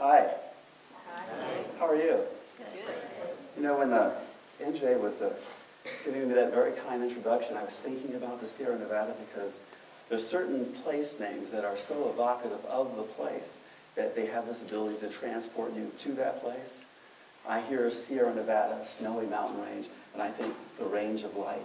Hi. Hi. How are you? Good. You know, when uh, the NJ was uh, giving me that very kind introduction, I was thinking about the Sierra Nevada because there's certain place names that are so evocative of the place that they have this ability to transport you to that place. I hear Sierra Nevada, snowy mountain range, and I think the range of light.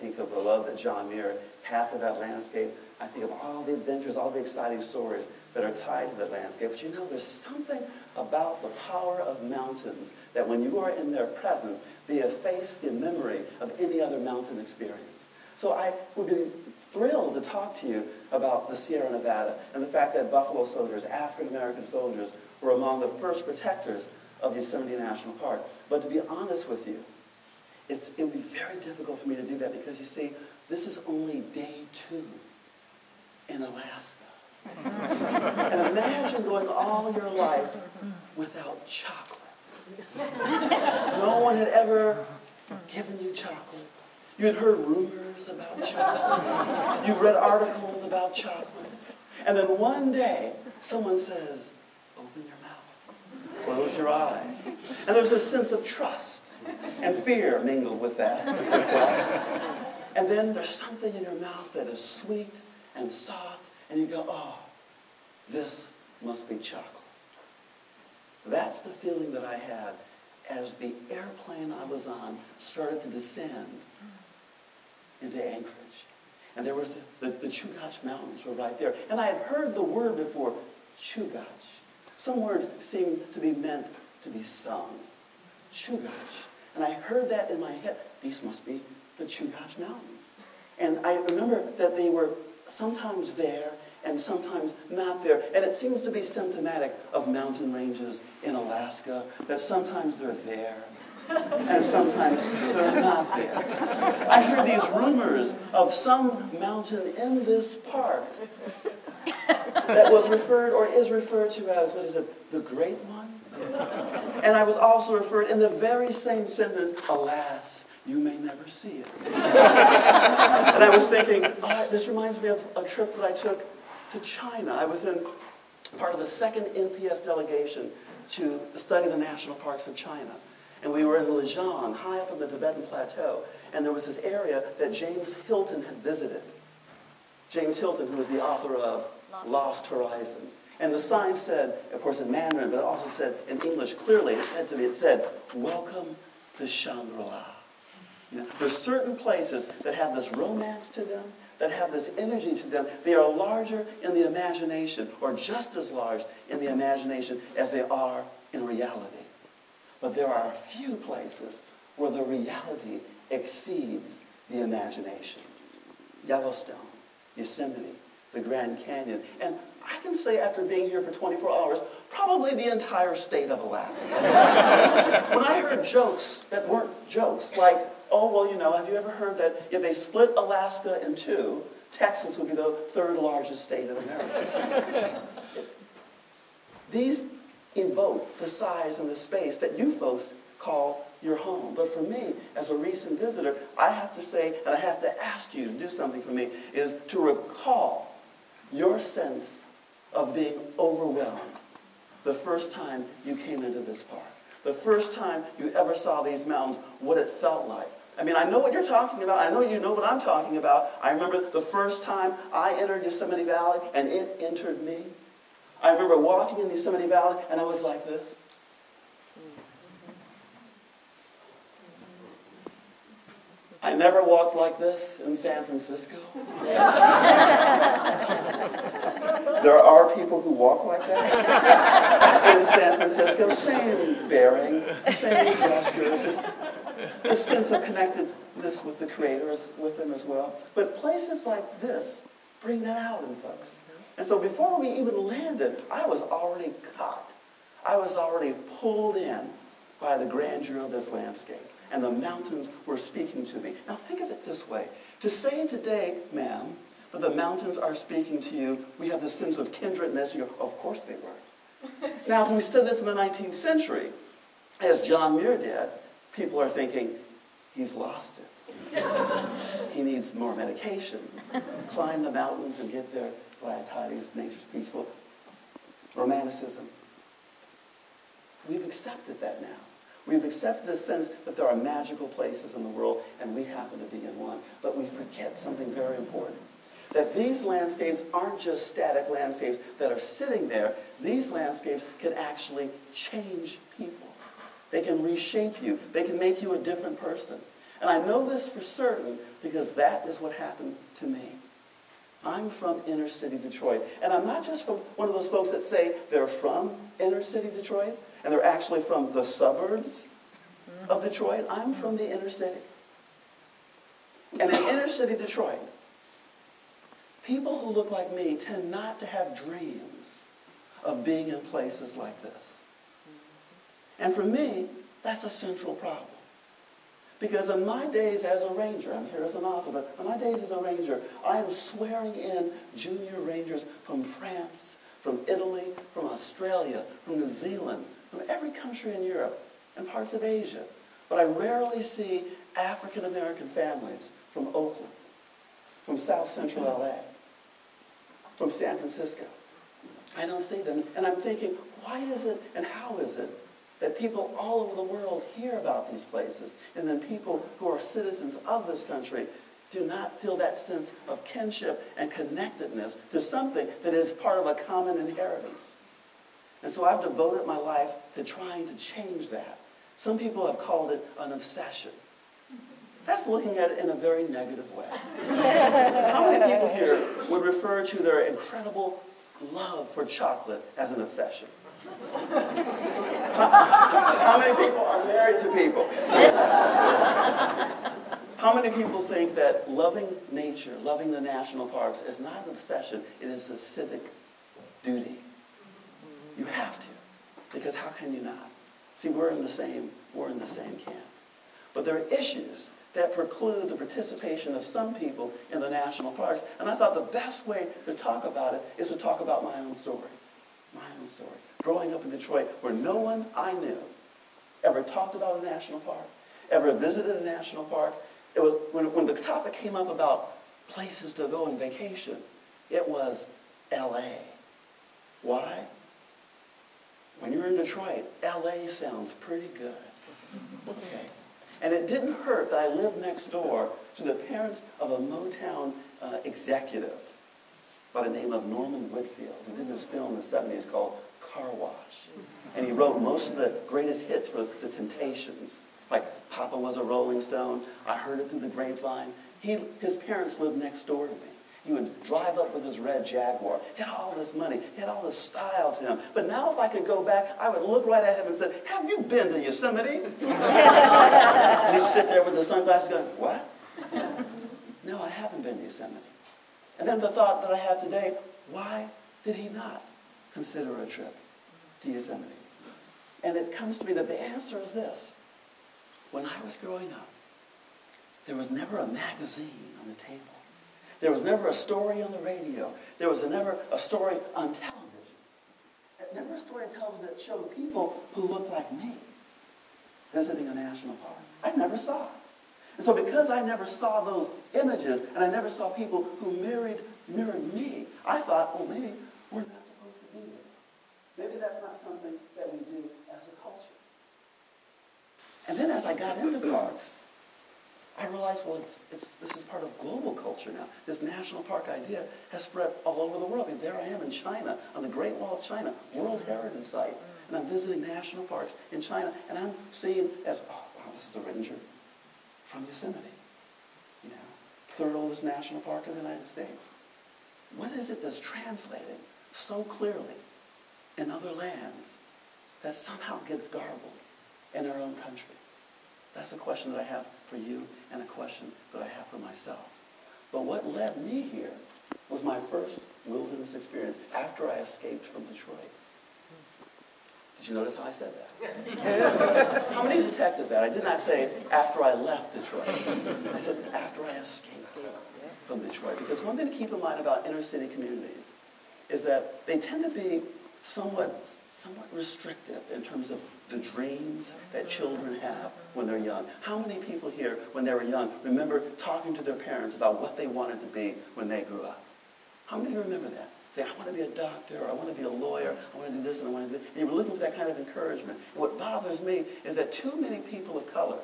I think of the love that John Muir had for that landscape. I think of all the adventures, all the exciting stories that are tied to that landscape. But you know, there's something about the power of mountains that when you are in their presence, they efface the memory of any other mountain experience. So I would be thrilled to talk to you about the Sierra Nevada and the fact that Buffalo soldiers, African American soldiers, were among the first protectors of Yosemite National Park. But to be honest with you, it's, it would be very difficult for me to do that because you see, this is only day two in Alaska. and imagine going all your life without chocolate. No one had ever given you chocolate. You had heard rumors about chocolate. You read articles about chocolate. And then one day, someone says, open your mouth, close your eyes. And there's a sense of trust and fear mingled with that request. And then there's something in your mouth that is sweet and soft, and you go, oh, this must be chocolate. That's the feeling that I had as the airplane I was on started to descend into Anchorage. And there was the, the, the Chugach Mountains were right there. And I had heard the word before, Chugach. Some words seem to be meant to be sung. Chugach. And I heard that in my head. These must be the Chugach Mountains. And I remember that they were sometimes there and sometimes not there. And it seems to be symptomatic of mountain ranges in Alaska, that sometimes they're there and sometimes they're not there. I hear these rumors of some mountain in this park that was referred or is referred to as, what is it, the Great One? And I was also referred in the very same sentence, alas, you may never see it. and I was thinking, oh, this reminds me of a trip that I took to China. I was in part of the second NPS delegation to study the national parks of China. And we were in Lezhan, high up on the Tibetan Plateau, and there was this area that James Hilton had visited. James Hilton, who was the author of Lost Horizon. And the sign said, of course in Mandarin, but it also said in English clearly, it said to me, it said, welcome to Shangri-La. You know, certain places that have this romance to them, that have this energy to them. They are larger in the imagination, or just as large in the imagination as they are in reality. But there are a few places where the reality exceeds the imagination. Yellowstone, Yosemite, the Grand Canyon. And I can say after being here for 24 hours, probably the entire state of Alaska. when I heard jokes that weren't jokes, like, oh, well, you know, have you ever heard that if they split Alaska in two, Texas would be the third largest state in America? These evoke the size and the space that you folks call your home. But for me, as a recent visitor, I have to say, and I have to ask you to do something for me, is to recall your sense of being overwhelmed the first time you came into this park. The first time you ever saw these mountains, what it felt like. I mean, I know what you're talking about. I know you know what I'm talking about. I remember the first time I entered Yosemite Valley and it entered me. I remember walking in the Yosemite Valley and I was like this. I never walked like this in San Francisco. there are people who walk like that in San Francisco. Same bearing, same gestures, just sense of connectedness with the creators, with them as well. But places like this bring that out in folks. And so before we even landed, I was already caught. I was already pulled in by the grandeur of this landscape. And the mountains were speaking to me. Now think of it this way. To say today, ma'am, that the mountains are speaking to you, we have the sense of kindredness. You go, of course they were. now, if we said this in the 19th century, as John Muir did, people are thinking, he's lost it. he needs more medication. Climb the mountains and get their glad tidings, nature's peaceful. Romanticism. We've accepted that now. We've accepted the sense that there are magical places in the world, and we happen to be in one. But we forget something very important. That these landscapes aren't just static landscapes that are sitting there. These landscapes can actually change people. They can reshape you. They can make you a different person. And I know this for certain because that is what happened to me. I'm from inner city Detroit. And I'm not just from one of those folks that say they're from inner city Detroit and they're actually from the suburbs of Detroit. I'm from the inner city. And in inner city Detroit, people who look like me tend not to have dreams of being in places like this. And for me, that's a central problem. Because in my days as a ranger, I'm here as an but in my days as a ranger, I am swearing in junior rangers from France, from Italy, from Australia, from New Zealand, from every country in Europe and parts of Asia. But I rarely see African American families from Oakland, from South Central LA, from San Francisco. I don't see them. And I'm thinking, why is it and how is it that people all over the world hear about these places, and then people who are citizens of this country do not feel that sense of kinship and connectedness to something that is part of a common inheritance. And so I've devoted my life to trying to change that. Some people have called it an obsession. That's looking at it in a very negative way. How many people here would refer to their incredible love for chocolate as an obsession? How many people are married to people? How many people think that loving nature, loving the national parks is not an obsession, it is a civic duty? You have to, because how can you not? See, we're in the same, we're in the same camp. But there are issues that preclude the participation of some people in the national parks. And I thought the best way to talk about it is to talk about my own story. My own story growing up in Detroit where no one I knew ever talked about a national park, ever visited a national park. It was, when, when the topic came up about places to go on vacation, it was L.A. Why? When you're in Detroit, L.A. sounds pretty good. Okay. And it didn't hurt that I lived next door to the parents of a Motown uh, executive by the name of Norman Whitfield, who did this film in the 70s called car wash. And he wrote most of the greatest hits for the Temptations. Like Papa was a Rolling Stone. I heard it through the grapevine. He, his parents lived next door to me. He would drive up with his red Jaguar. He had all this money. He had all this style to him. But now if I could go back, I would look right at him and say, have you been to Yosemite? and he'd sit there with the sunglasses going, what? No, I haven't been to Yosemite. And then the thought that I have today, why did he not consider a trip? to Yosemite? And it comes to me that the answer is this. When I was growing up, there was never a magazine on the table. There was never a story on the radio. There was never a story on television. Never a story on television that showed people who looked like me visiting a national park. I never saw it. And so because I never saw those images and I never saw people who mirrored, mirrored me, I thought, well, maybe we're not supposed to be there. Maybe that's not something that we do as a culture. And then as I got into parks, I realized, well, it's, it's, this is part of global culture now. This national park idea has spread all over the world. I mean, there I am in China, on the Great Wall of China, World mm-hmm. Heritage Site. And I'm visiting national parks in China, and I'm seeing as, oh, wow, this is a ranger from Yosemite. You know, third oldest national park in the United States. What is it that's translating so clearly in other lands that somehow gets garbled in our own country? That's a question that I have for you and a question that I have for myself. But what led me here was my first wilderness experience after I escaped from Detroit. Did you notice how I said that? how many detected that? I did not say after I left Detroit. I said after I escaped from Detroit. Because one thing to keep in mind about inner city communities is that they tend to be somewhat, somewhat restrictive in terms of the dreams that children have when they're young. How many people here, when they were young, remember talking to their parents about what they wanted to be when they grew up? How many of you remember that? Say, I want to be a doctor, or I want to be a lawyer, I want to do this, and I want to do that. And you were looking for that kind of encouragement. And what bothers me is that too many people of color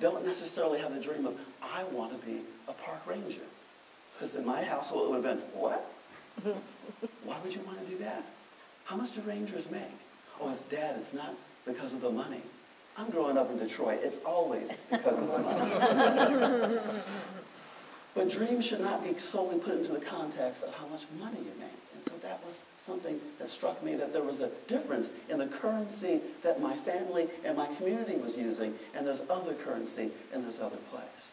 don't necessarily have the dream of, I want to be a park ranger. Because in my household, it would have been, what? Why would you want to do that? How much do rangers make? Oh, it's dad, it's not because of the money. I'm growing up in Detroit. It's always because of the money. but dreams should not be solely put into the context of how much money you make. And so that was something that struck me that there was a difference in the currency that my family and my community was using and this other currency in this other place.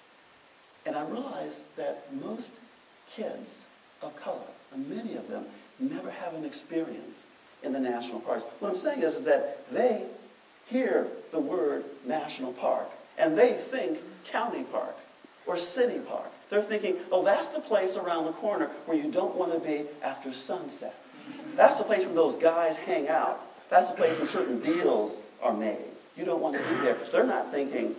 And I realized that most kids of color, and many of them, never have an experience in the national parks. What I'm saying is, is that they hear the word national park and they think county park or city park. They're thinking, oh, that's the place around the corner where you don't want to be after sunset. That's the place where those guys hang out. That's the place where certain deals are made. You don't want to be there. They're not thinking,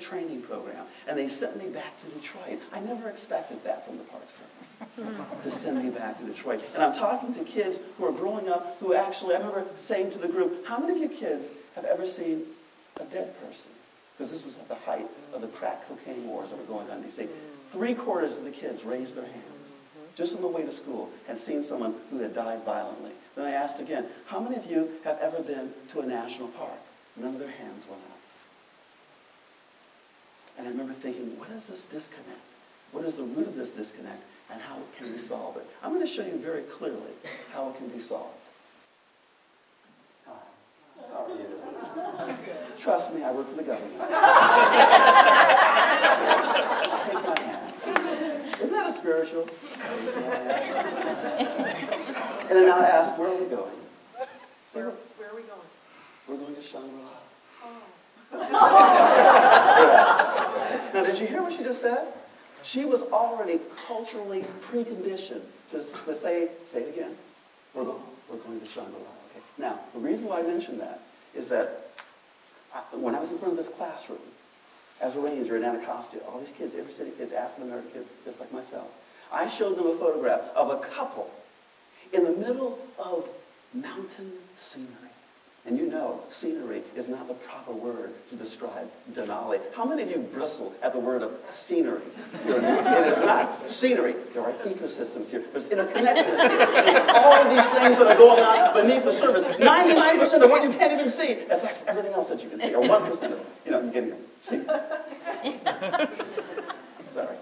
training program, and they sent me back to Detroit. I never expected that from the Park Service, to send me back to Detroit. And I'm talking to kids who are growing up who actually, I remember saying to the group, how many of you kids have ever seen a dead person? Because this was at the height of the crack cocaine wars that were going on in D.C. Three quarters of the kids raised their hands mm-hmm. just on the way to school, had seen someone who had died violently. Then I asked again, how many of you have ever been to a national park? None of their hands went up. And I remember thinking, what is this disconnect? What is the root of this disconnect, and how can we solve it? I'm going to show you very clearly how it can be solved. Hi. How are you? Trust me, I work for the government. Take my hand. Isn't that a spiritual? and then I'll ask, where are we going? Where, where are we going? We're going to Shangri-La. Oh. Now, did you hear what she just said? She was already culturally preconditioned to, to say, say it again. We're going, we're going to Shangri-La. Okay. Now, the reason why I mentioned that is that I, when I was in front of this classroom, as a ranger in Anacostia, all these kids, every city kids, African American kids, just like myself, I showed them a photograph of a couple in the middle of mountain scenery. And you know, scenery is not the proper word to describe Denali. How many of you bristle at the word of scenery? it is not scenery. There are ecosystems here. There's interconnectedness. There's all of these things that are going on beneath the surface. 99% of what you can't even see affects everything else that you can see, or 1% of it. You know, you're getting it. See? Sorry.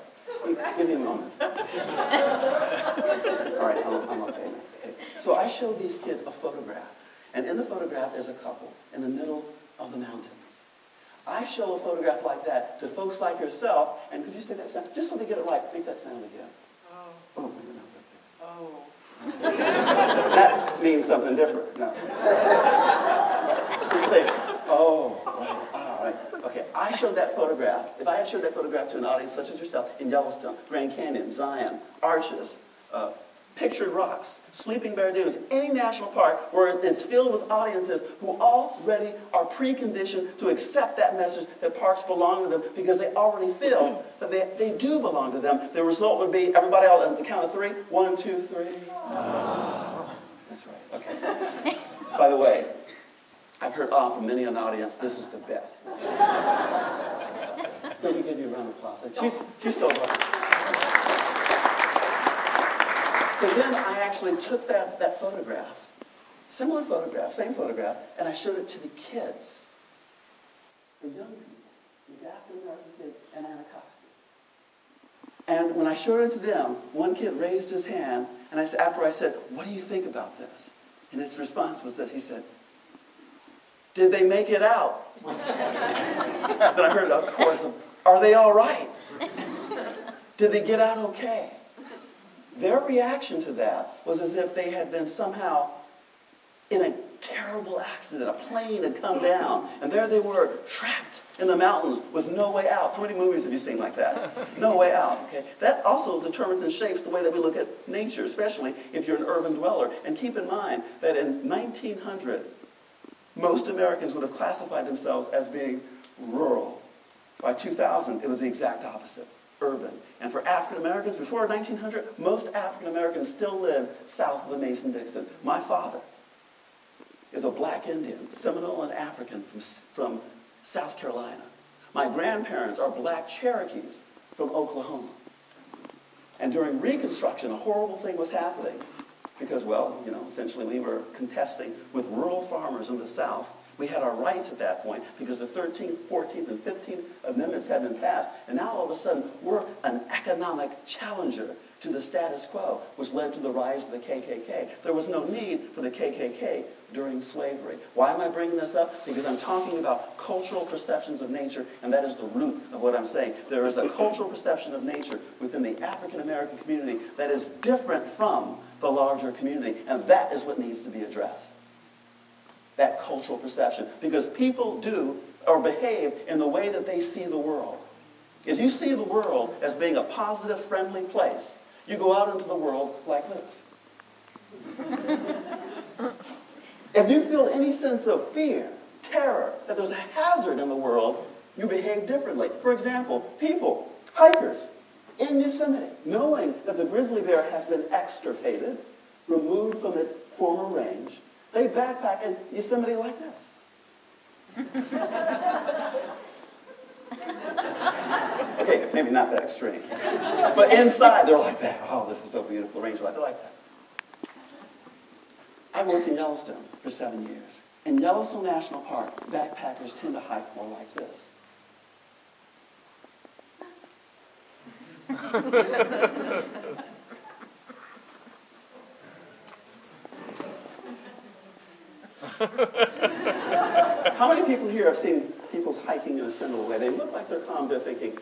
Give me a moment. All right, I'm, I'm okay. okay. So I showed these kids a photograph. And in the photograph is a couple in the middle of the mountains. I show a photograph like that to folks like yourself, and could you say that sound? Just so they get it right, make that sound again. Oh. Oh. Oh. That means something different. No. So you say, oh, right, all right. Okay, I showed that photograph. If I had showed that photograph to an audience such as yourself in Yellowstone, Grand Canyon, Zion, Arches, uh, Pictured Rocks, Sleeping Bear Dunes, any national park where it's filled with audiences who already are preconditioned to accept that message that parks belong to them because they already feel that they, they do belong to them. The result would be everybody out on the count of three. One, two, three. That's right. Okay. By the way, I've heard ah from many an audience, this is the best. Let me give you a round of applause. She's, she's still right. So then I actually took that, that photograph, similar photograph, same photograph, and I showed it to the kids, the young people, these African American kids in Anacostia. And when I showed it to them, one kid raised his hand, and I said, after I said, what do you think about this? And his response was that he said, did they make it out? then I heard a chorus of, are they all right? Did they get out okay? Their reaction to that was as if they had been somehow in a terrible accident. A plane had come down, and there they were, trapped in the mountains with no way out. How many movies have you seen like that? No way out, okay? That also determines and shapes the way that we look at nature, especially if you're an urban dweller. And keep in mind that in 1900, most Americans would have classified themselves as being rural. By 2000, it was the exact opposite, urban. And for African Americans, before 1900, most African Americans still lived south of the Mason-Dixon. My father is a black Indian, Seminole and African from, from South Carolina. My grandparents are black Cherokees from Oklahoma. And during Reconstruction, a horrible thing was happening because, well, you know, essentially we were contesting with rural farmers in the South. We had our rights at that point because the 13th, 14th, and 15th amendments had been passed. And now all of a sudden, we're an economic challenger to the status quo, which led to the rise of the KKK. There was no need for the KKK during slavery. Why am I bringing this up? Because I'm talking about cultural perceptions of nature, and that is the root of what I'm saying. There is a cultural perception of nature within the African American community that is different from the larger community, and that is what needs to be addressed. That cultural perception. Because people do or behave in the way that they see the world. If you see the world as being a positive, friendly place, you go out into the world like this. if you feel any sense of fear, terror, that there's a hazard in the world, you behave differently. For example, people, hikers in Yosemite, knowing that the grizzly bear has been extirpated, removed from its former range, they backpack in Yosemite like this. okay, maybe not that extreme. But inside, they're like that. Oh, this is so beautiful. Range life. They're like that. I worked in Yellowstone for seven years. In Yellowstone National Park, backpackers tend to hike more like this. How many people here have seen people hiking in a similar way? They look like they're calm. They're thinking,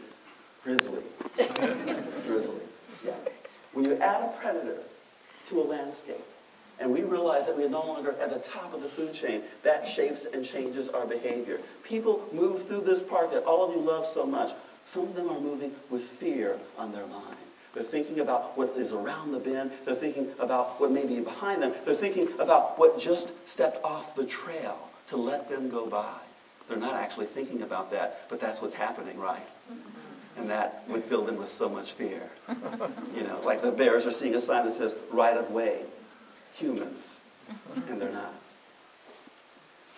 grizzly. grizzly. Yeah. When you add a predator to a landscape, and we realize that we are no longer at the top of the food chain, that shapes and changes our behavior. People move through this park that all of you love so much. Some of them are moving with fear on their mind. They're thinking about what is around the bend. They're thinking about what may be behind them. They're thinking about what just stepped off the trail to let them go by. They're not actually thinking about that, but that's what's happening, right? And that would fill them with so much fear. You know, like the bears are seeing a sign that says right of way, humans, and they're not.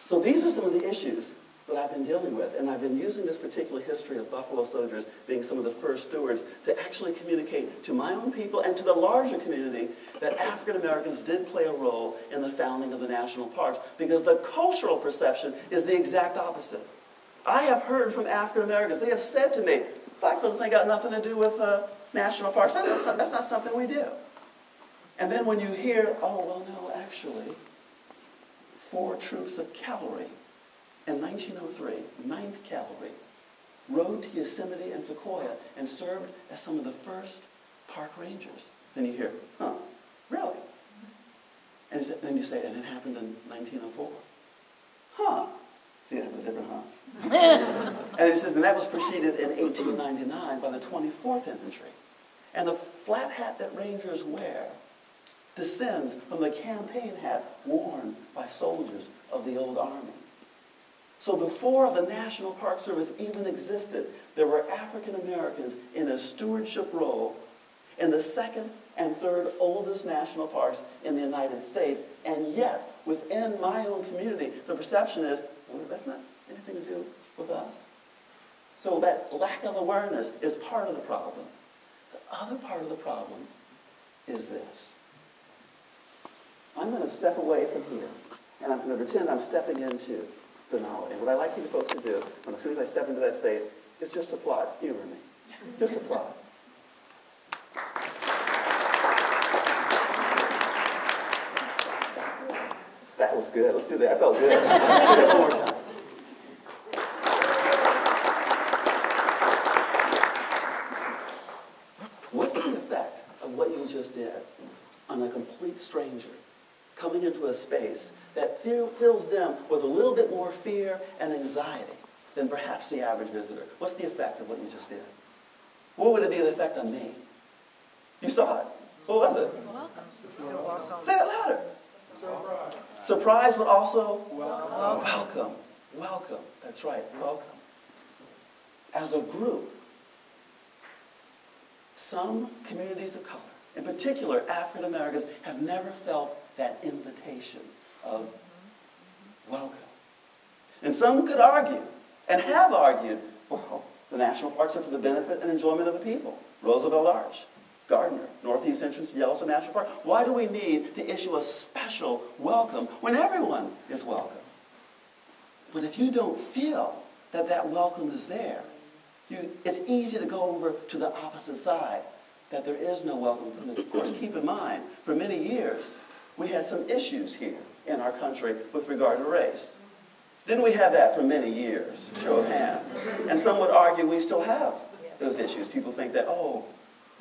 So these are some of the issues that I've been dealing with. And I've been using this particular history of Buffalo Soldiers being some of the first stewards to actually communicate to my own people and to the larger community that African Americans did play a role in the founding of the national parks because the cultural perception is the exact opposite. I have heard from African Americans, they have said to me, black folks ain't got nothing to do with uh, national parks. That's not, that's not something we do. And then when you hear, oh, well, no, actually, four troops of cavalry in 1903, 9th Cavalry rode to Yosemite and Sequoia and served as some of the first park rangers. Then you hear, huh, really? And then you say, and it happened in 1904. Huh. See, it has a different huh. and it says, and that was preceded in 1899 by the 24th Infantry. And the flat hat that rangers wear descends from the campaign hat worn by soldiers of the old army. So before the National Park Service even existed, there were African Americans in a stewardship role in the second and third oldest national parks in the United States. And yet, within my own community, the perception is, well, that's not anything to do with us. So that lack of awareness is part of the problem. The other part of the problem is this. I'm going to step away from here, and I'm going to pretend I'm stepping into And what I like you folks to do, when as soon as I step into that space, is just applaud. Humor me. Just applaud. That was good. Let's do that. I felt good. That more. What's the effect of what you just did on a complete stranger coming into a space that fills them with a little bit more fear and anxiety than perhaps the average visitor. What's the effect of what you just did? What would it be the effect on me? You saw it. What was it? Welcome. Say it louder. Surprise. Surprise, but also welcome. Welcome. Welcome. That's right. Welcome. As a group, some communities of color, in particular African Americans, have never felt that invitation of welcome. And some could argue, and have argued, well, the national parks are for the benefit and enjoyment of the people. Roosevelt Arch, Gardiner, Northeast entrance to Yellowstone National Park. Why do we need to issue a special welcome when everyone is welcome? But if you don't feel that that welcome is there, you, it's easy to go over to the opposite side, that there is no welcome. Of course, keep in mind, for many years, we had some issues here in our country with regard to race. Didn't we have that for many years? Show of hands. And some would argue we still have those issues. People think that, oh,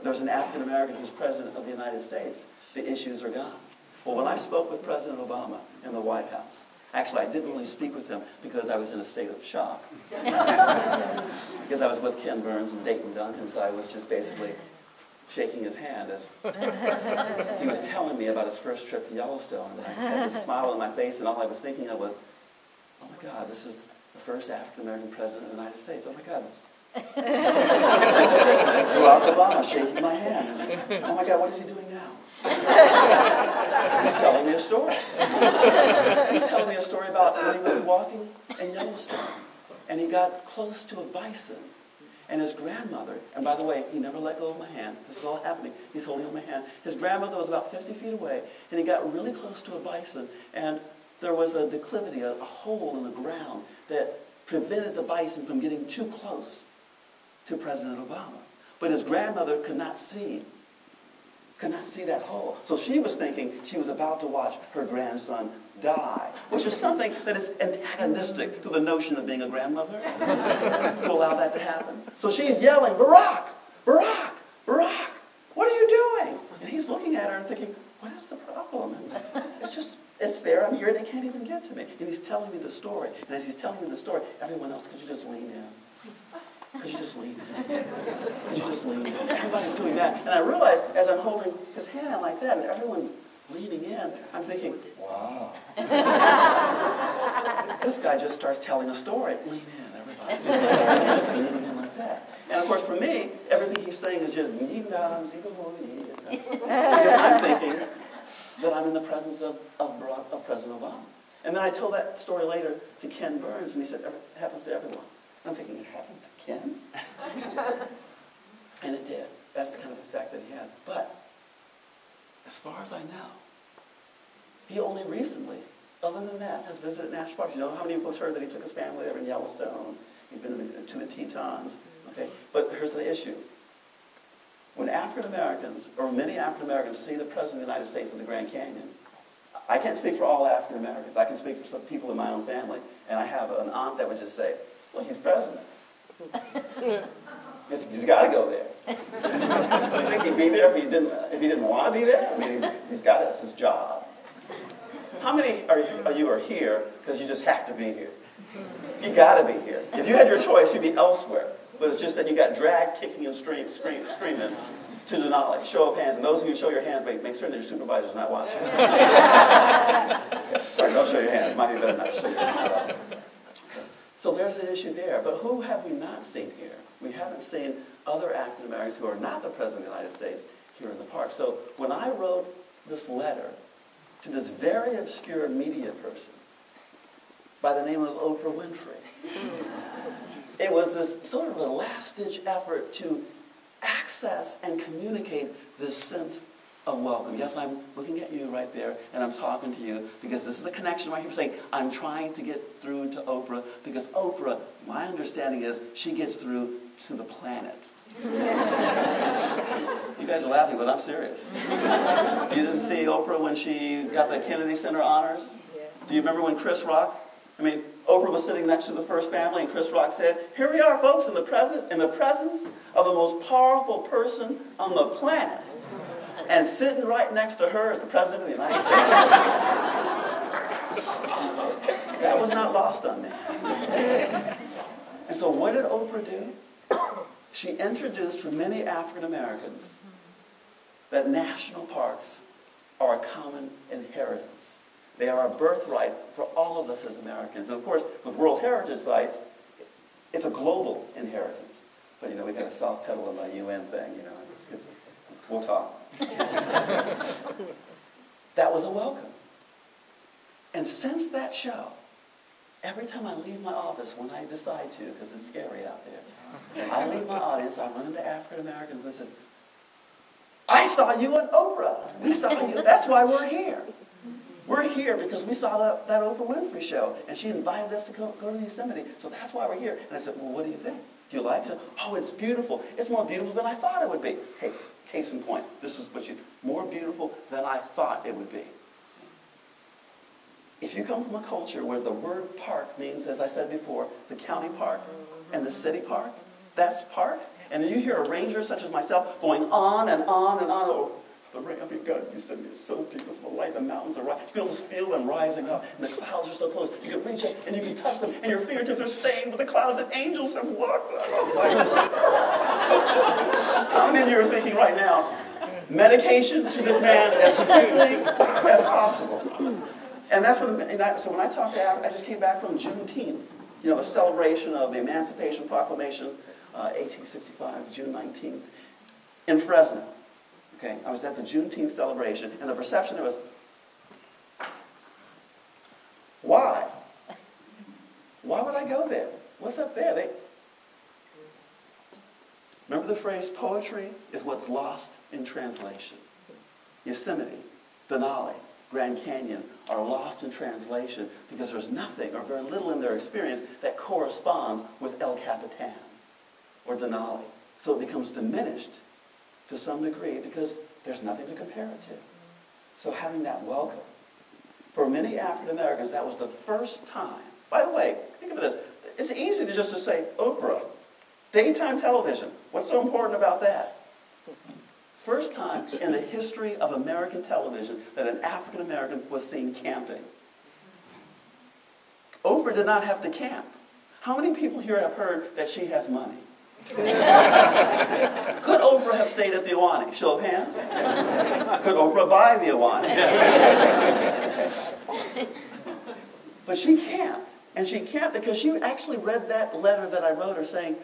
there's an African American who's president of the United States. The issues are gone. Well, when I spoke with President Obama in the White House, actually I didn't really speak with him because I was in a state of shock. because I was with Ken Burns and Dayton Duncan, so I was just basically shaking his hand as he was telling me about his first trip to Yellowstone. And I had this smile on my face, and all I was thinking of was, oh my God, this is the first African American president of the United States. Oh my God, Barack Obama shaking my hand. Oh my God, what is he doing now? He's telling me a story. He's telling me a story about when he was walking in Yellowstone and he got close to a bison and his grandmother, and by the way, he never let go of my hand. This is all happening. He's holding on my hand. His grandmother was about 50 feet away, and he got really close to a bison, and there was a declivity, a, a hole in the ground that prevented the bison from getting too close to President Obama. But his grandmother could not see, could not see that hole. So she was thinking she was about to watch her grandson die, which is something that is antagonistic to the notion of being a grandmother, to allow that to happen. So she's yelling, Barack, Barack, Barack, what are you doing? And he's looking at her and thinking, what is the problem? And it's just, it's there, I'm here, they can't even get to me. And he's telling me the story. And as he's telling me the story, everyone else, could you just lean in? Could you just lean in? Could you just lean in? Everybody's doing that. And I realized as I'm holding his hand like that, and everyone's leaning in, I'm thinking, wow. this guy just starts telling a story. Lean in, everybody. leaning in like that. And of course, for me, everything he's saying is just, because I'm thinking that I'm in the presence of, of, of President Obama. And then I told that story later to Ken Burns, and he said, it happens to everyone. I'm thinking, it happened to Ken? and it did. That's the kind of effect that he has. But as far as I know, he only recently, other than that, has visited national parks. You know how many folks heard that he took his family there in Yellowstone? He's been the, to the Tetons. Okay, but here's the issue. When African Americans, or many African Americans, see the President of the United States in the Grand Canyon, I can't speak for all African Americans. I can speak for some people in my own family. And I have an aunt that would just say, well, he's president. he's, he's got to go there. you think he'd be there if he didn't, if he didn't want to be there? I mean, he's, he's got it. It's his job. How many are you, are, you are here because you just have to be here? You got to be here. If you had your choice, you'd be elsewhere. But it's just that you got dragged, kicking and scream, scream, screaming to the knowledge. Show of hands. And those of you who show your hands, make, make sure that your supervisor's not watching. Sorry, don't show your hands. Might be better not show your hands. So there's an issue there. But who have we not seen here? We haven't seen other African Americans who are not the President of the United States here in the park. So when I wrote this letter to this very obscure media person by the name of Oprah Winfrey, it was this sort of a last-ditch effort to access and communicate this sense of welcome. Yes, I'm looking at you right there, and I'm talking to you because this is a connection right here saying, I'm trying to get through to Oprah because Oprah, my understanding is, she gets through to the planet. you guys are laughing, but I'm serious. you didn't see Oprah when she got the Kennedy Center honors? Do you remember when Chris Rock? I mean, Oprah was sitting next to the first family, and Chris Rock said, "Here we are, folks, in the present, in the presence of the most powerful person on the planet." And sitting right next to her is the President of the United States. that was not lost on me. And so what did Oprah do? She introduced for many African Americans that national parks are a common inheritance. They are a birthright for all of us as Americans. And of course, with World Heritage Sites, it's a global inheritance. But you know, we got a soft pedal in my UN thing, you know. It's, it's, we'll talk. that was a welcome. And since that show, every time I leave my office, when I decide to, because it's scary out there, I leave my audience, I run into African Americans, and says, I saw you on Oprah. We saw you. That's why we're here. We're here because we saw that, that Oprah Winfrey show, and she invited us to go, go to Yosemite. So that's why we're here. And I said, well, what do you think? Do you like it? Oh, it's beautiful. It's more beautiful than I thought it would be. Hey, case in point, this is what you, more beautiful than I thought it would be. If you come from a culture where the word park means, as I said before, the county park and the city park, that's park. And then you hear a ranger such as myself going on and on and on. Oh, the rain, I mean, God, you said it's so beautiful. Light, the mountains are rising. You can almost feel them rising up, and the clouds are so close. You can reach up and you can touch them, and your fingertips are stained with the clouds, that angels have walked. on. Oh, How many of you are thinking right now, medication to this man as quickly as possible? And that's what, and I, so when I talked to I just came back from Juneteenth, you know, the celebration of the Emancipation Proclamation, uh, 1865, June 19th, in Fresno. Okay, I was at the Juneteenth celebration, and the perception there was, why? Why would I go there? What's up there? They... Remember the phrase, poetry is what's lost in translation. Yosemite, Denali, Grand Canyon are lost in translation because there's nothing or very little in their experience that corresponds with El Capitan or Denali. So it becomes diminished to some degree because there's nothing to compare it to. So having that welcome. For many African Americans, that was the first time. By the way, think of this. It's easy to just to say Oprah, daytime television. What's so important about that? First time in the history of American television that an African American was seen camping. Oprah did not have to camp. How many people here have heard that she has money? Could Oprah have stayed at the Ahwahnee? Show of hands. Could Oprah buy the Ahwahnee? but she can't. And she can't because she actually read that letter that I wrote her saying,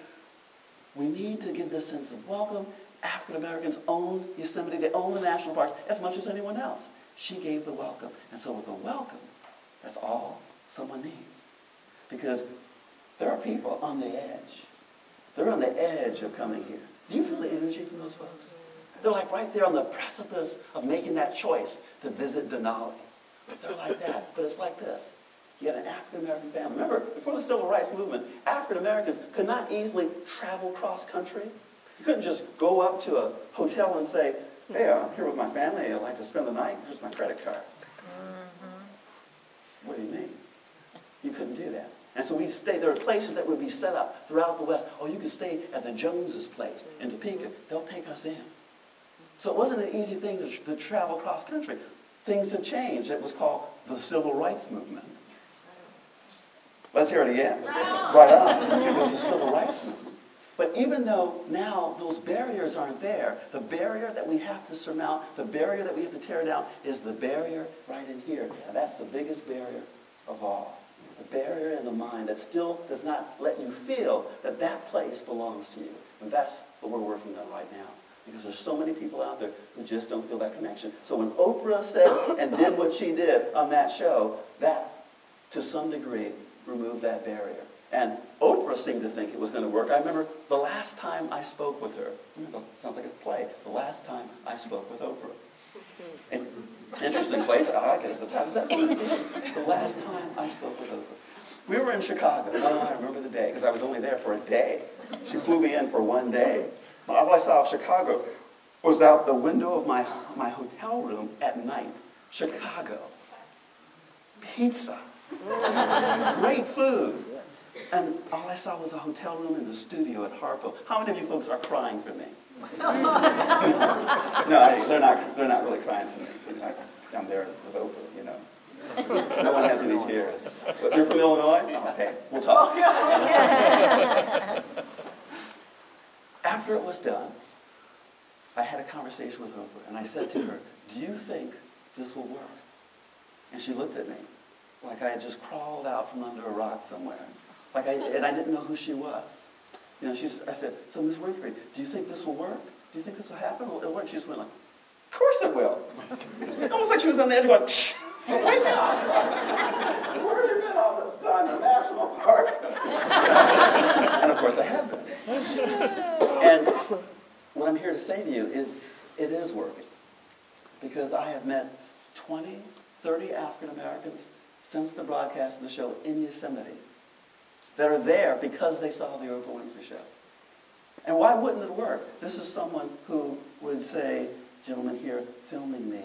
we need to give this sense of welcome African Americans own Yosemite, they own the national parks as much as anyone else. She gave the welcome. And so with the welcome, that's all someone needs. Because there are people on the edge. They're on the edge of coming here. Do you feel the energy from those folks? They're like right there on the precipice of making that choice to visit Denali. But they're like that. But it's like this. You got an African American family. Remember, before the Civil Rights Movement, African Americans could not easily travel cross country. You couldn't just go up to a hotel and say, hey, I'm here with my family. I'd like to spend the night. Here's my credit card. Mm-hmm. What do you mean? You couldn't do that. And so we stay, there are places that would be set up throughout the West. Oh, you can stay at the Joneses' place in Topeka. They'll take us in. So it wasn't an easy thing to, to travel cross country. Things have changed. It was called the Civil Rights Movement. Let's hear it again. Right on. It was the Civil Rights Movement. But even though now those barriers aren't there, the barrier that we have to surmount, the barrier that we have to tear down is the barrier right in here. And that's the biggest barrier of all. The barrier in the mind that still does not let you feel that that place belongs to you. And that's what we're working on right now. Because there's so many people out there who just don't feel that connection. So when Oprah said and did what she did on that show, that, to some degree, removed that barrier. And Oprah seemed to think it was going to work. I remember the last time I spoke with her. Sounds like a play. The last time I spoke with Oprah. And, interesting place. I like it as a title. That's the last time I spoke with Oprah. We were in Chicago. Oh, I remember the day because I was only there for a day. She flew me in for one day. All I saw of Chicago was out the window of my, my hotel room at night. Chicago. Pizza. Mm. Great food. And all I saw was a hotel room in the studio at Harpo. How many of you folks are crying for me? no, I, they're not. They're not really crying for me. I'm there with Oprah, you know. No one has any tears. You're from Illinois? Oh, okay, we'll talk. Oh, After it was done, I had a conversation with Oprah, and I said to her, "Do you think this will work?" And she looked at me like I had just crawled out from under a rock somewhere, like I, and I didn't know who she was. You know, she's, I said, so Ms. Winfrey, do you think this will work? Do you think this will happen? It'll work. She just went like, of course it will. Almost like she was on the edge going, Shh. so wait now. Where have you been all this time in a national park? and of course I have been. And what I'm here to say to you is it is working. Because I have met 20, 30 African Americans since the broadcast of the show in Yosemite that are there because they saw the Oprah Winfrey Show. And why wouldn't it work? This is someone who would say, gentlemen here filming me,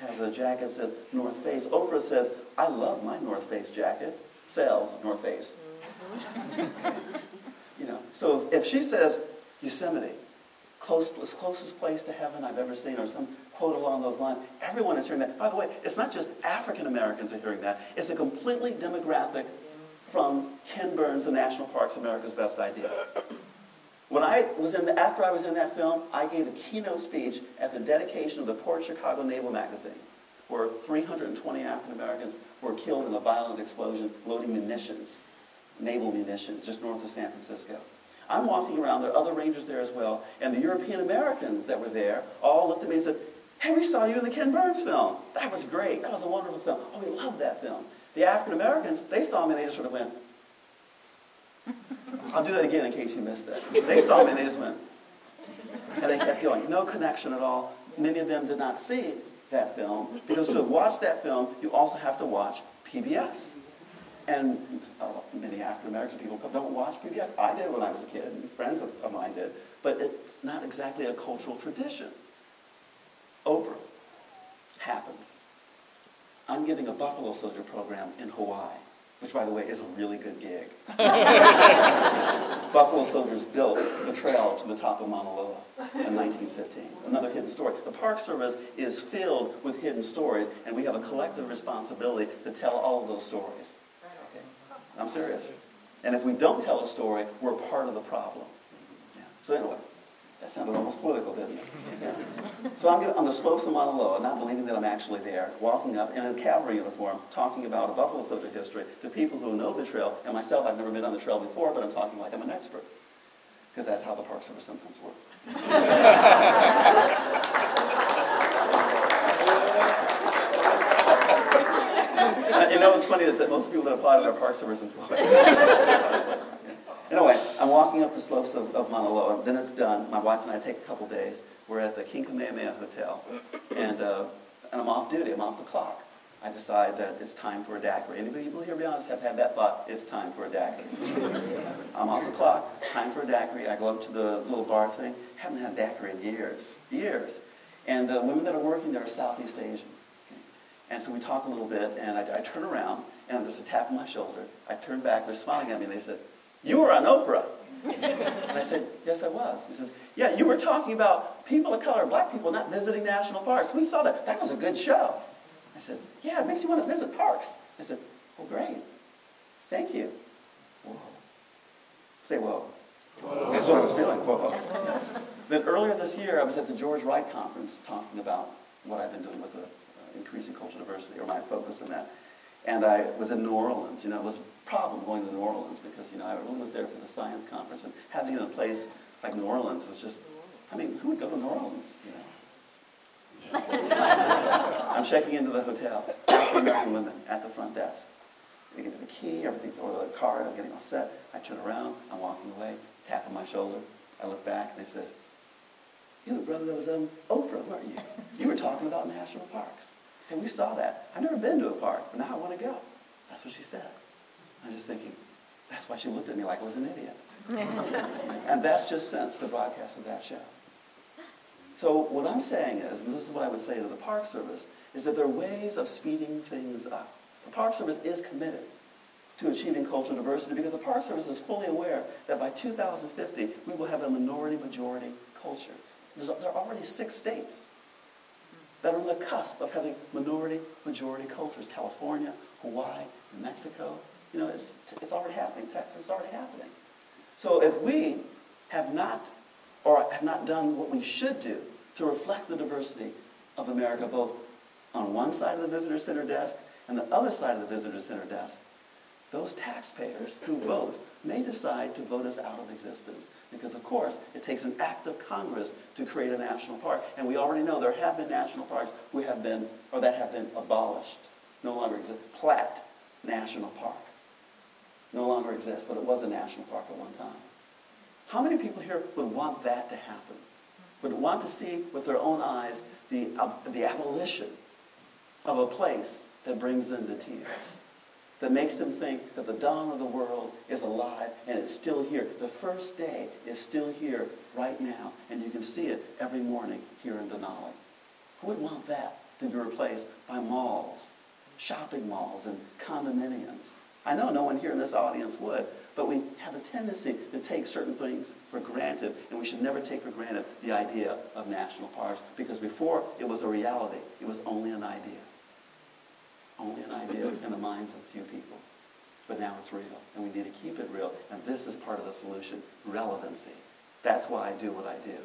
has a jacket that says North Face. Oprah says, I love my North Face jacket. Sales North Face. Mm-hmm. you know, so if, if she says Yosemite, close, closest place to heaven I've ever seen, or some quote along those lines. Everyone is hearing that. By the way, it's not just African Americans are hearing that. It's a completely demographic from Ken Burns, The National Parks, America's Best Idea. When I was in the, after I was in that film, I gave a keynote speech at the dedication of the Port Chicago Naval Magazine, where 320 African Americans were killed in a violent explosion loading munitions, naval munitions, just north of San Francisco. I'm walking around, there are other rangers there as well, and the European Americans that were there all looked at me and said, hey, we saw you in the Ken Burns film. That was great. That was a wonderful film. Oh, we loved that film. The African Americans, they saw me and they just sort of went, I'll do that again in case you missed that. They saw me and they just went, and they kept going. No connection at all. Many of them did not see that film because to have watched that film, you also have to watch PBS. And many African American people don't watch PBS. I did when I was a kid, and friends of mine did. But it's not exactly a cultural tradition. Oprah happens. I'm giving a Buffalo Soldier program in Hawaii, which, by the way, is a really good gig. Buffalo Soldiers built the trail to the top of Mauna Loa in 1915. Another hidden story. The Park Service is filled with hidden stories, and we have a collective responsibility to tell all of those stories. Okay? I'm serious. And if we don't tell a story, we're part of the problem. Yeah. So anyway, that sounded almost political, didn't it? Yeah. So I'm on the slopes of Mauna Loa, not believing that I'm actually there, walking up in a cavalry uniform, talking about a Buffalo Soldier history to people who know the trail, and myself, I've never been on the trail before, but I'm talking like I'm an expert. Because that's how the Park Service sometimes works. you know what's funny is that most people that apply to their Park Service employees. Anyway, I'm walking up the slopes of, of Mauna Loa. Then it's done. My wife and I take a couple days. We're at the King Kamehameha Hotel, and, uh, and I'm off duty. I'm off the clock. I decide that it's time for a daiquiri. Anybody here, be honest, have had that thought? It's time for a daiquiri. I'm off the clock. Time for a daiquiri. I go up to the little bar thing. Haven't had a daiquiri in years, years. And the women that are working there are Southeast Asian. And so we talk a little bit, and I, I turn around, and there's a tap on my shoulder. I turn back. They're smiling at me, and they said, you were on Oprah. and I said, Yes, I was. He says, Yeah, you were talking about people of color, black people not visiting national parks. We saw that. That was a good show. I said, Yeah, it makes you want to visit parks. I said, Well, great. Thank you. Whoa. Say whoa. whoa. That's what I was feeling. Whoa. then earlier this year, I was at the George Wright Conference talking about what I've been doing with the, uh, increasing cultural diversity, or my focus on that. And I was in New Orleans. You know, it was a problem going to New Orleans because, you know, I really was there for the science conference. And having a place like New Orleans is just, I mean, who would go to New Orleans, you know? I'm checking into the hotel. African American women at the front desk. They give me the key, everything's, or the card, I'm getting all set. I turn around, I'm walking away, tap on my shoulder. I look back, and they says, you know, brother, that was um, Oprah, weren't you? You were talking about national parks. So we saw that. I've never been to a park, but now I want to go. That's what she said. I'm just thinking, that's why she looked at me like I was an idiot. and that's just since the broadcast of that show. So what I'm saying is, and this is what I would say to the Park Service, is that there are ways of speeding things up. The Park Service is committed to achieving cultural diversity because the Park Service is fully aware that by 2050, we will have a minority-majority culture. There's, there are already six states that are on the cusp of having minority-majority cultures. California, Hawaii, New Mexico. You know, it's, it's already happening. Texas is already happening. So if we have not, or have not done what we should do to reflect the diversity of America, both on one side of the visitor center desk and the other side of the visitor center desk, those taxpayers who vote may decide to vote us out of existence. Because, of course, it takes an act of Congress to create a national park. And we already know there have been national parks who have been, or that have been abolished, no longer exist. Platt National Park no longer exists, but it was a national park at one time. How many people here would want that to happen? Would want to see with their own eyes the, uh, the abolition of a place that brings them to tears? That makes them think that the dawn of the world is alive and it's still here. The first day is still here right now, and you can see it every morning here in Denali. Who would want that to be replaced by malls, shopping malls, and condominiums? I know no one here in this audience would, but we have a tendency to take certain things for granted, and we should never take for granted the idea of national parks, because before it was a reality, it was only an idea only an idea in the minds of a few people. But now it's real, and we need to keep it real. And this is part of the solution, relevancy. That's why I do what I do,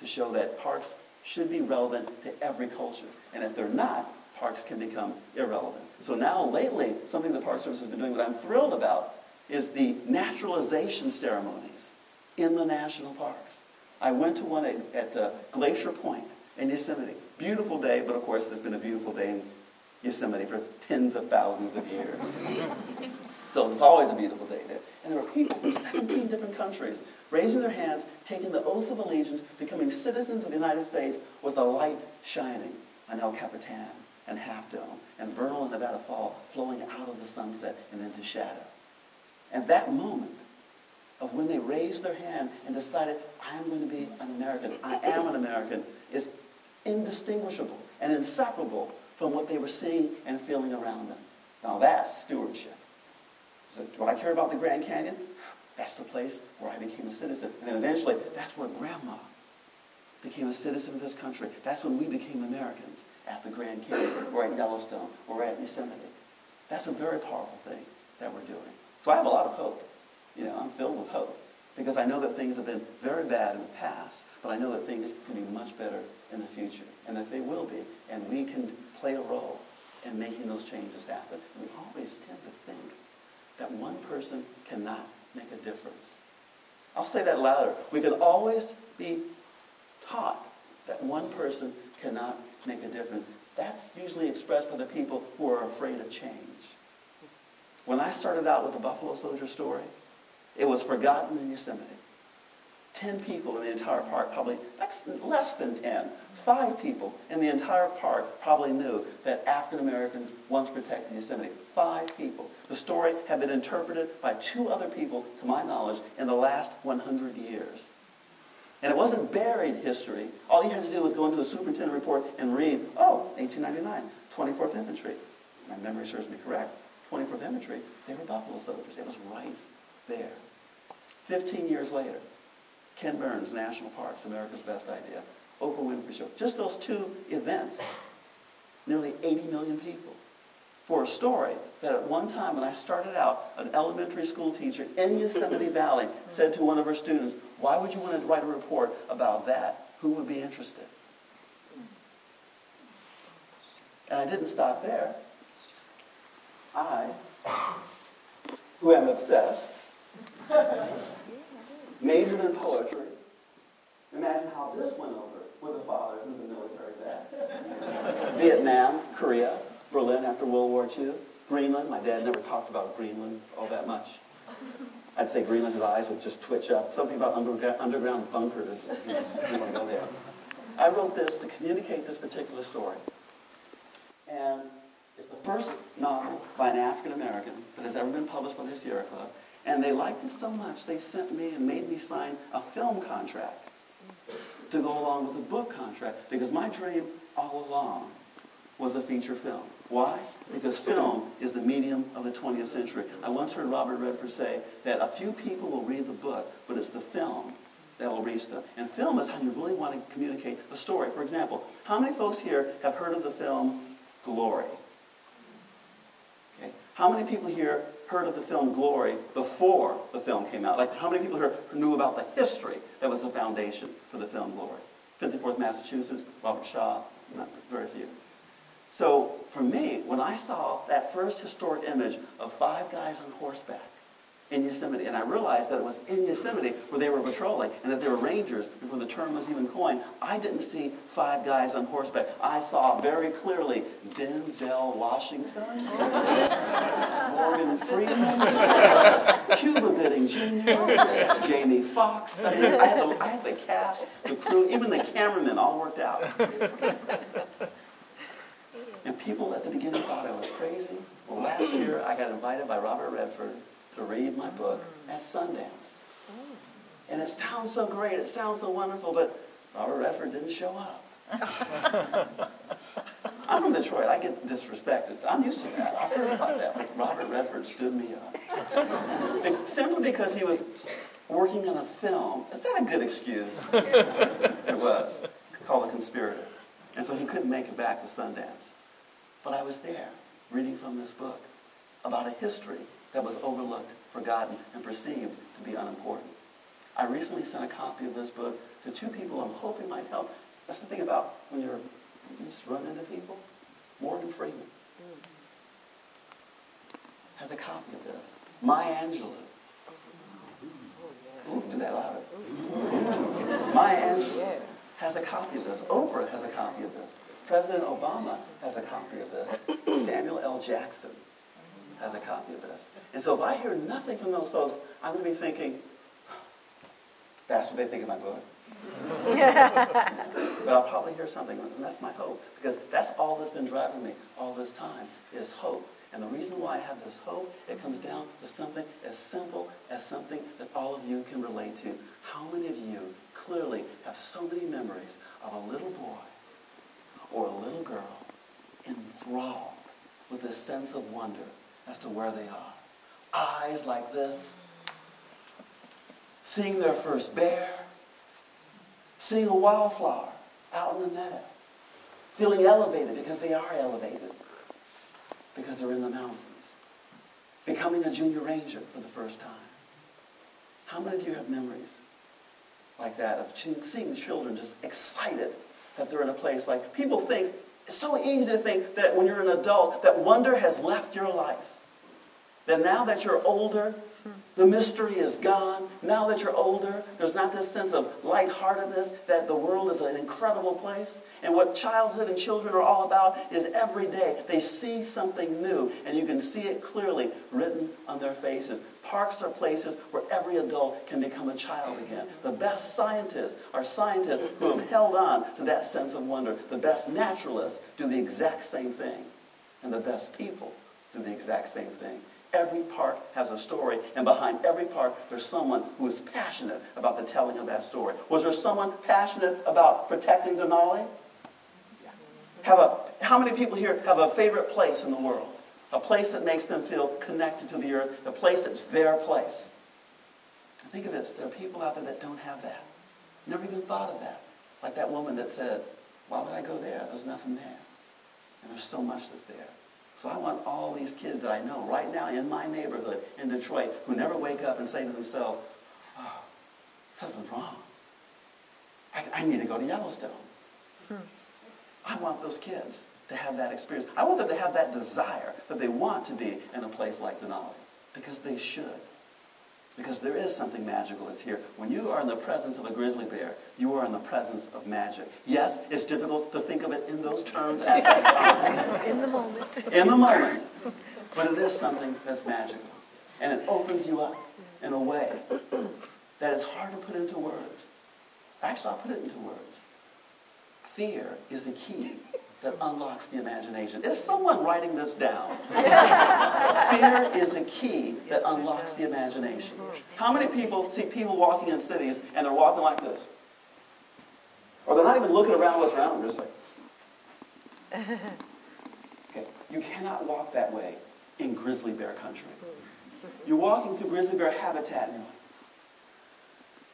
to show that parks should be relevant to every culture. And if they're not, parks can become irrelevant. So now, lately, something the Park Service has been doing that I'm thrilled about is the naturalization ceremonies in the national parks. I went to one at, at uh, Glacier Point in Yosemite. Beautiful day, but of course, there's been a beautiful day in Yosemite for tens of thousands of years. so it's always a beautiful day there. And there were people from 17 different countries raising their hands, taking the oath of allegiance, becoming citizens of the United States with a light shining on El Capitan and Half Dome and Vernal and Nevada Fall flowing out of the sunset and into shadow. And that moment of when they raised their hand and decided, I'm going to be an American, I am an American, is indistinguishable and inseparable from what they were seeing and feeling around them. Now that's stewardship. So do I care about the Grand Canyon? That's the place where I became a citizen. And then eventually, that's where grandma became a citizen of this country. That's when we became Americans at the Grand Canyon or at Yellowstone or at Yosemite. That's a very powerful thing that we're doing. So I have a lot of hope. You know, I'm filled with hope because I know that things have been very bad in the past, but I know that things can be much better in the future and that they will be. And we can play a role in making those changes happen. we always tend to think that one person cannot make a difference. I'll say that louder. We can always be taught that one person cannot make a difference. That's usually expressed by the people who are afraid of change. When I started out with the Buffalo Soldier story, it was forgotten in Yosemite. 10 people in the entire park, probably, that's less than 10, five people in the entire park probably knew that African Americans once protected Yosemite. Five people. The story had been interpreted by two other people, to my knowledge, in the last 100 years. And it wasn't buried history. All you had to do was go into the superintendent report and read, oh, 1899, 24th Infantry. My memory serves me correct. 24th Infantry, they were Buffalo soldiers. It was right there. 15 years later, Ken Burns, National Parks, America's Best Idea, Oprah Winfrey Show. Just those two events, nearly 80 million people. For a story that at one time when I started out, an elementary school teacher in Yosemite Valley said to one of her students, why would you want to write a report about that? Who would be interested? And I didn't stop there. I, who am obsessed, majored in poetry. Imagine how this went over with a father who's a military vet. Vietnam, Korea, Berlin after World War II, Greenland. My dad never talked about Greenland all that much. I'd say Greenland, his eyes would just twitch up. Something about underground, underground bunkers. Just go there. I wrote this to communicate this particular story. And it's the first novel by an African American that has ever been published by the Sierra Club. And they liked it so much, they sent me and made me sign a film contract to go along with a book contract because my dream all along was a feature film. Why? Because film is the medium of the 20th century. I once heard Robert Redford say that a few people will read the book, but it's the film that will reach them. And film is how you really want to communicate a story. For example, how many folks here have heard of the film Glory? Okay. How many people here heard of the film Glory before the film came out? Like, how many people here knew about the history that was the foundation for the film Glory? 54th Massachusetts, Robert Shaw, not very few. So for me, when I saw that first historic image of five guys on horseback in Yosemite, and I realized that it was in Yosemite where they were patrolling and that they were rangers before the term was even coined, I didn't see five guys on horseback. I saw very clearly Denzel Washington, Morgan Freeman, Cuba Gooding Jr., Jamie Foxx. I, mean, I, had the, I had the cast, the crew, even the cameramen all worked out. And people at the beginning thought I was crazy. Well, last year I got invited by Robert Redford to read my book at Sundance. And it sounds so great, it sounds so wonderful, but Robert Redford didn't show up. I'm from Detroit, I get disrespected. I'm used to that. I've heard about that. Like Robert Redford stood me up. Simply because he was working on a film. Is that a good excuse? it was. Called The Conspirator. And so he couldn't make it back to Sundance. But I was there, reading from this book about a history that was overlooked, forgotten, and perceived to be unimportant. I recently sent a copy of this book to two people I'm hoping might help. That's the thing about when you're you just run into people. Morgan Freeman has a copy of this. Maya Angelou. Oh, Ooh, do that louder. Oh, Maya Angelou has a copy of this. Oprah has a copy of this. President Obama has a copy of this. Samuel L. Jackson has a copy of this. And so if I hear nothing from those folks, I'm going to be thinking, that's what they think of my book. but I'll probably hear something, and that's my hope. Because that's all that's been driving me all this time, is hope. And the reason why I have this hope, it comes down to something as simple as something that all of you can relate to. How many of you clearly have so many memories of a little boy or a little girl enthralled with a sense of wonder as to where they are? Eyes like this, seeing their first bear, seeing a wildflower out in the meadow, feeling elevated because they are elevated, because they're in the mountains, becoming a junior ranger for the first time. How many of you have memories like that of seeing children just excited that they're in a place like people think it's so easy to think that when you're an adult that wonder has left your life that now that you're older the mystery is gone. Now that you're older, there's not this sense of lightheartedness that the world is an incredible place. And what childhood and children are all about is every day they see something new, and you can see it clearly written on their faces. Parks are places where every adult can become a child again. The best scientists are scientists who have held on to that sense of wonder. The best naturalists do the exact same thing. And the best people do the exact same thing. Every part has a story, and behind every part, there's someone who is passionate about the telling of that story. Was there someone passionate about protecting Denali? Have a, how many people here have a favorite place in the world? A place that makes them feel connected to the earth, a place that's their place. Think of this, there are people out there that don't have that. Never even thought of that. Like that woman that said, why would I go there? There's nothing there. And there's so much that's there. So I want all these kids that I know right now in my neighborhood in Detroit who never wake up and say to themselves, oh, something's wrong. I, I need to go to Yellowstone. Hmm. I want those kids to have that experience. I want them to have that desire that they want to be in a place like Denali because they should. Because there is something magical that's here. When you are in the presence of a grizzly bear, you are in the presence of magic. Yes, it's difficult to think of it in those terms at that time. In the moment. In the moment. But it is something that's magical. And it opens you up in a way that is hard to put into words. Actually, I'll put it into words. Fear is a key that unlocks the imagination. Is someone writing this down? Fear is a key that unlocks the imagination. How many people see people walking in cities and they're walking like this? Or they're not even looking around what's around them, just like. Okay. You cannot walk that way in grizzly bear country. You're walking through grizzly bear habitat and you're like,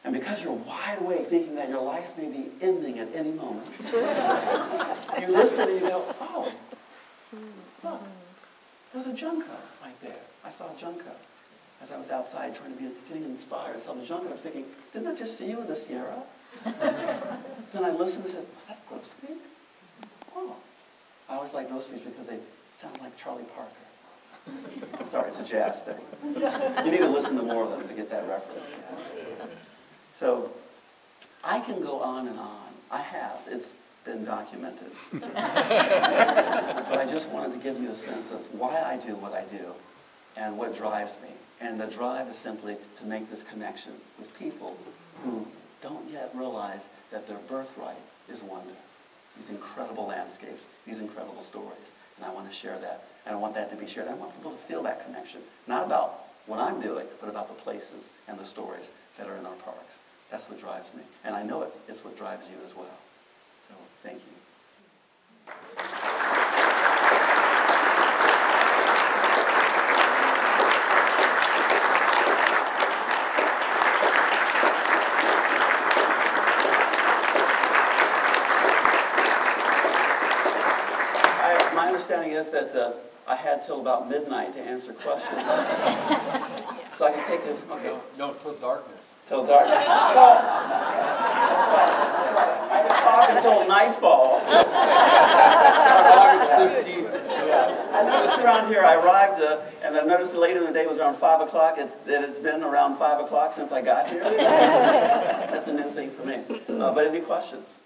and because you're wide awake thinking that your life may be ending at any moment, you listen and you go, oh, look, there's a junco right there. I saw a junco as I was outside trying to be getting inspired. I saw the junco. I was thinking, didn't I just see you in the Sierra? then I listened and said, was that grosbeak? Oh. I always like grosbeaks because they sound like Charlie Parker. Sorry, it's a jazz thing. You need to listen to more of them to get that reference. Yeah. So I can go on and on. I have. It's been documented. but I just wanted to give you a sense of why I do what I do and what drives me. And the drive is simply to make this connection with people who don't yet realize that their birthright is wonder. These incredible landscapes, these incredible stories. And I want to share that. And I want that to be shared. I want people to feel that connection. Not about what I'm doing, but about the places and the stories that are in our parks. That's what drives me. And I know it, it's what drives you as well. So thank you. I, my understanding is that uh, I had till about midnight to answer questions. so I can take it, okay, No, till darkness. till darkness. Well, I can talk until nightfall. August fifteenth. Yeah. I noticed around here, I arrived, uh, and I noticed later in the day was around 5 o'clock. It's, that it's been around 5 o'clock since I got here. That's a new thing for me. Uh, but any questions?